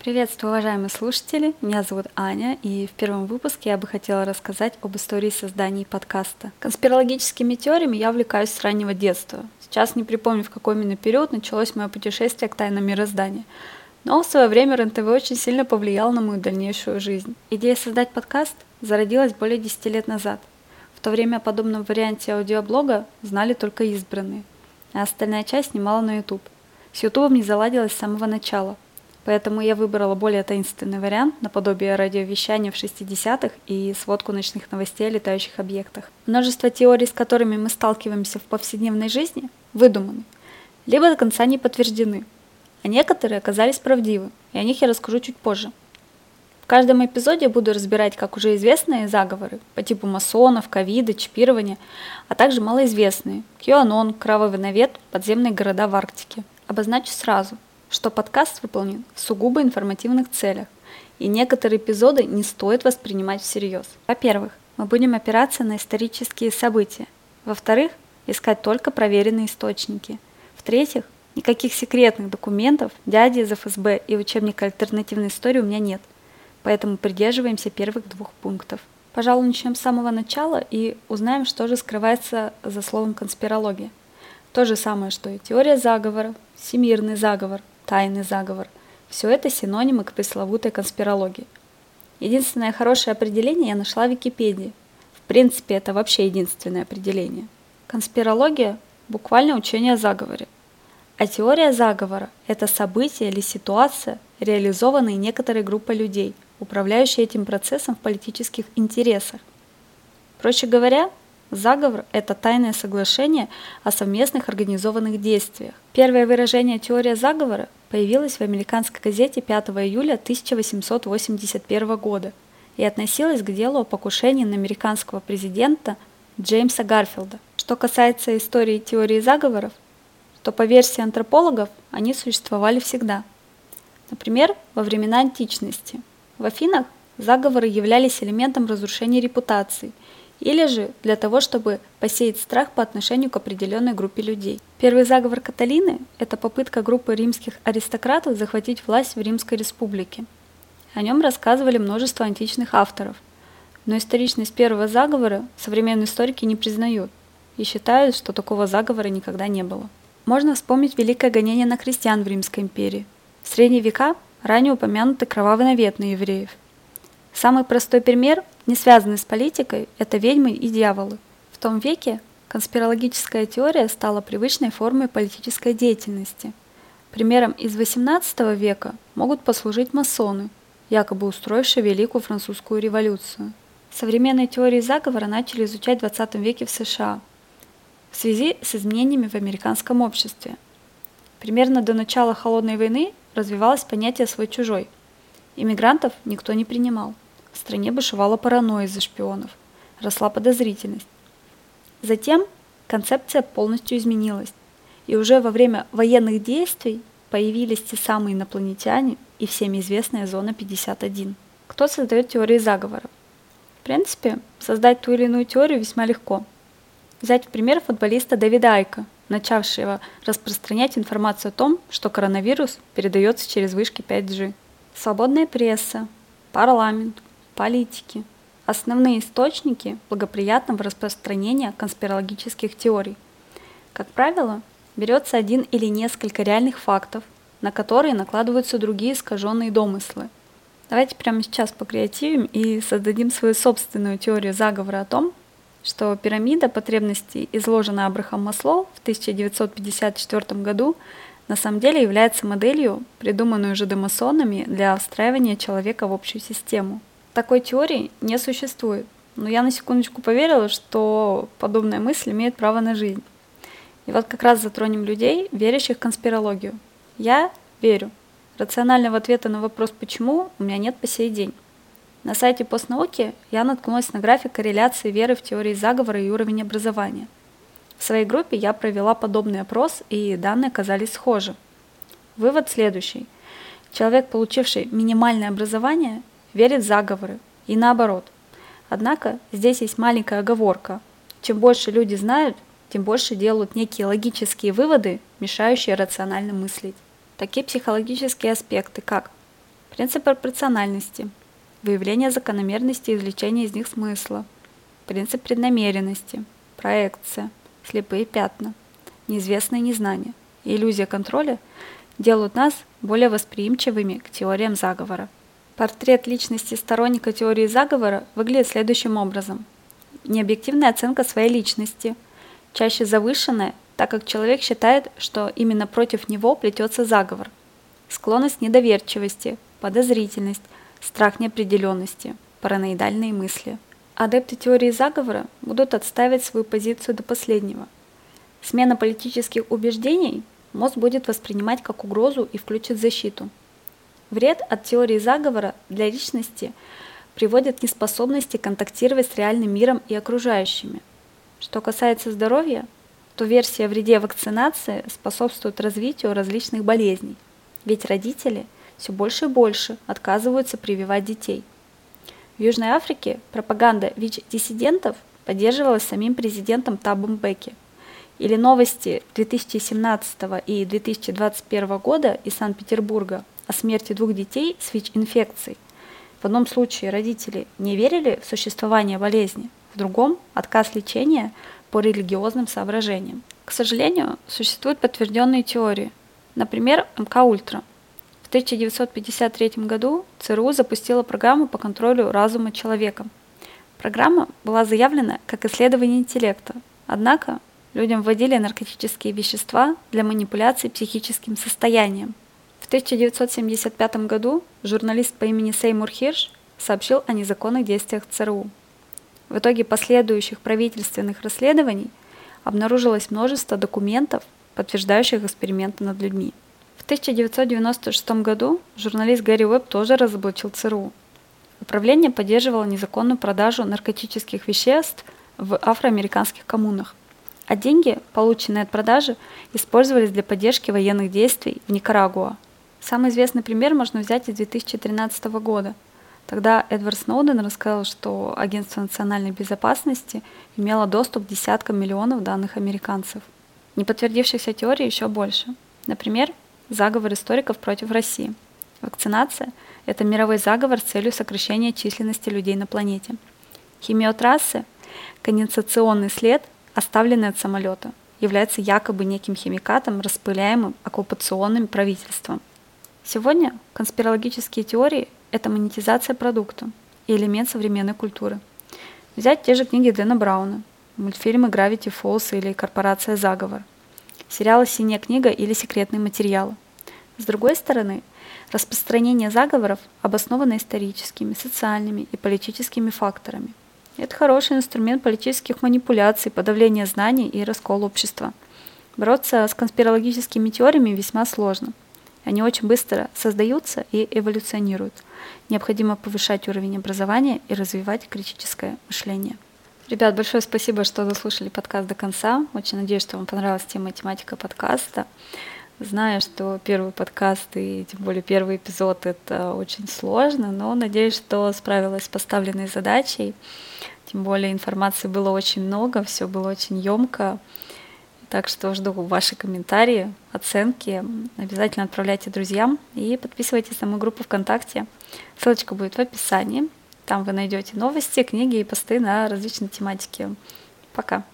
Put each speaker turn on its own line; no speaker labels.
Приветствую, уважаемые слушатели! Меня зовут Аня, и в первом выпуске я бы хотела рассказать об истории создания подкаста. Конспирологическими теориями я увлекаюсь с раннего детства. Сейчас не припомню, в какой именно период началось мое путешествие к тайнам мироздания. Но в свое время РНТВ очень сильно повлиял на мою дальнейшую жизнь. Идея создать подкаст зародилась более 10 лет назад. В то время о подобном варианте аудиоблога знали только избранные, а остальная часть снимала на YouTube. С YouTube не заладилось с самого начала – Поэтому я выбрала более таинственный вариант, наподобие радиовещания в 60-х и сводку ночных новостей о летающих объектах. Множество теорий, с которыми мы сталкиваемся в повседневной жизни, выдуманы, либо до конца не подтверждены, а некоторые оказались правдивы, и о них я расскажу чуть позже. В каждом эпизоде буду разбирать как уже известные заговоры по типу масонов, ковида, чипирования, а также малоизвестные – QAnon, Кровавый навет, подземные города в Арктике. Обозначу сразу – что подкаст выполнен в сугубо информативных целях, и некоторые эпизоды не стоит воспринимать всерьез. Во-первых, мы будем опираться на исторические события. Во-вторых, искать только проверенные источники. В-третьих, никаких секретных документов, дяди из ФСБ и учебника альтернативной истории у меня нет, поэтому придерживаемся первых двух пунктов. Пожалуй, начнем с самого начала и узнаем, что же скрывается за словом конспирология. То же самое, что и теория заговора, всемирный заговор, тайный заговор. Все это синонимы к пресловутой конспирологии. Единственное хорошее определение я нашла в Википедии. В принципе, это вообще единственное определение. Конспирология – буквально учение о заговоре. А теория заговора – это событие или ситуация, реализованные некоторой группой людей, управляющие этим процессом в политических интересах. Проще говоря, Заговор – это тайное соглашение о совместных организованных действиях. Первое выражение теория заговора появилась в американской газете 5 июля 1881 года и относилась к делу о покушении на американского президента Джеймса Гарфилда. Что касается истории теории заговоров, то по версии антропологов они существовали всегда. Например, во времена античности. В Афинах заговоры являлись элементом разрушения репутации – или же для того, чтобы посеять страх по отношению к определенной группе людей. Первый заговор Каталины – это попытка группы римских аристократов захватить власть в Римской республике. О нем рассказывали множество античных авторов. Но историчность первого заговора современные историки не признают и считают, что такого заговора никогда не было. Можно вспомнить великое гонение на христиан в Римской империи. В средние века ранее упомянутый кровавый навет на евреев. Самый простой пример не связанные с политикой, это ведьмы и дьяволы. В том веке конспирологическая теория стала привычной формой политической деятельности. Примером из XVIII века могут послужить масоны, якобы устроившие Великую Французскую революцию. Современные теории заговора начали изучать в XX веке в США в связи с изменениями в американском обществе. Примерно до начала Холодной войны развивалось понятие «свой-чужой». Иммигрантов никто не принимал. В стране бушевала паранойя из-за шпионов, росла подозрительность. Затем концепция полностью изменилась, и уже во время военных действий появились те самые инопланетяне и всеми известная зона 51. Кто создает теории заговора? В принципе, создать ту или иную теорию весьма легко. Взять в пример футболиста Дэвида Айка, начавшего распространять информацию о том, что коронавирус передается через вышки 5G. Свободная пресса, парламент, политики. Основные источники благоприятного распространения конспирологических теорий. Как правило, берется один или несколько реальных фактов, на которые накладываются другие искаженные домыслы. Давайте прямо сейчас покреативим и создадим свою собственную теорию заговора о том, что пирамида потребностей, изложенная Абрахам Маслоу в 1954 году, на самом деле является моделью, придуманной уже демасонами для встраивания человека в общую систему – такой теории не существует. Но я на секундочку поверила, что подобная мысль имеет право на жизнь. И вот как раз затронем людей, верящих в конспирологию. Я верю. Рационального ответа на вопрос «почему» у меня нет по сей день. На сайте постнауки я наткнулась на график корреляции веры в теории заговора и уровень образования. В своей группе я провела подобный опрос, и данные оказались схожи. Вывод следующий. Человек, получивший минимальное образование, верит в заговоры и наоборот. Однако здесь есть маленькая оговорка. Чем больше люди знают, тем больше делают некие логические выводы, мешающие рационально мыслить. Такие психологические аспекты, как Принцип пропорциональности. Выявление закономерности и извлечение из них смысла. Принцип преднамеренности. Проекция. Слепые пятна. Неизвестное незнание. Иллюзия контроля делают нас более восприимчивыми к теориям заговора. Портрет личности сторонника теории заговора выглядит следующим образом. Необъективная оценка своей личности, чаще завышенная, так как человек считает, что именно против него плетется заговор. Склонность недоверчивости, подозрительность, страх неопределенности, параноидальные мысли. Адепты теории заговора будут отстаивать свою позицию до последнего. Смена политических убеждений мозг будет воспринимать как угрозу и включит защиту – Вред от теории заговора для личности приводит к неспособности контактировать с реальным миром и окружающими. Что касается здоровья, то версия о вреде вакцинации способствует развитию различных болезней, ведь родители все больше и больше отказываются прививать детей. В Южной Африке пропаганда ВИЧ-диссидентов поддерживалась самим президентом Табом Беки. Или новости 2017 и 2021 года из Санкт-Петербурга о смерти двух детей с ВИЧ-инфекцией. В одном случае родители не верили в существование болезни, в другом – отказ лечения по религиозным соображениям. К сожалению, существуют подтвержденные теории. Например, МК-Ультра. В 1953 году ЦРУ запустила программу по контролю разума человека. Программа была заявлена как исследование интеллекта, однако людям вводили наркотические вещества для манипуляции психическим состоянием. 1975 году журналист по имени Сеймур Хирш сообщил о незаконных действиях ЦРУ. В итоге последующих правительственных расследований обнаружилось множество документов, подтверждающих эксперименты над людьми. В 1996 году журналист Гэри Уэбб тоже разоблачил ЦРУ. Управление поддерживало незаконную продажу наркотических веществ в афроамериканских коммунах, а деньги, полученные от продажи, использовались для поддержки военных действий в Никарагуа – Самый известный пример можно взять из 2013 года. Тогда Эдвард Сноуден рассказал, что Агентство национальной безопасности имело доступ к десяткам миллионов данных американцев. Неподтвердившихся теорий еще больше. Например, заговор историков против России. Вакцинация – это мировой заговор с целью сокращения численности людей на планете. Химиотрассы – конденсационный след, оставленный от самолета, является якобы неким химикатом, распыляемым оккупационным правительством. Сегодня конспирологические теории – это монетизация продукта и элемент современной культуры. Взять те же книги Дэна Брауна, мультфильмы Gravity Falls или Корпорация Заговор, сериалы «Синяя книга» или «Секретные материалы». С другой стороны, распространение заговоров обосновано историческими, социальными и политическими факторами. Это хороший инструмент политических манипуляций, подавления знаний и раскола общества. Бороться с конспирологическими теориями весьма сложно – они очень быстро создаются и эволюционируют. Необходимо повышать уровень образования и развивать критическое мышление. Ребят, большое спасибо, что дослушали подкаст до конца. Очень надеюсь, что вам понравилась тема и тематика подкаста. Знаю, что первый подкаст и тем более первый эпизод это очень сложно, но надеюсь, что справилась с поставленной задачей. Тем более информации было очень много, все было очень емко. Так что жду ваши комментарии, оценки. Обязательно отправляйте друзьям и подписывайтесь на мою группу ВКонтакте. Ссылочка будет в описании. Там вы найдете новости, книги и посты на различные тематики. Пока.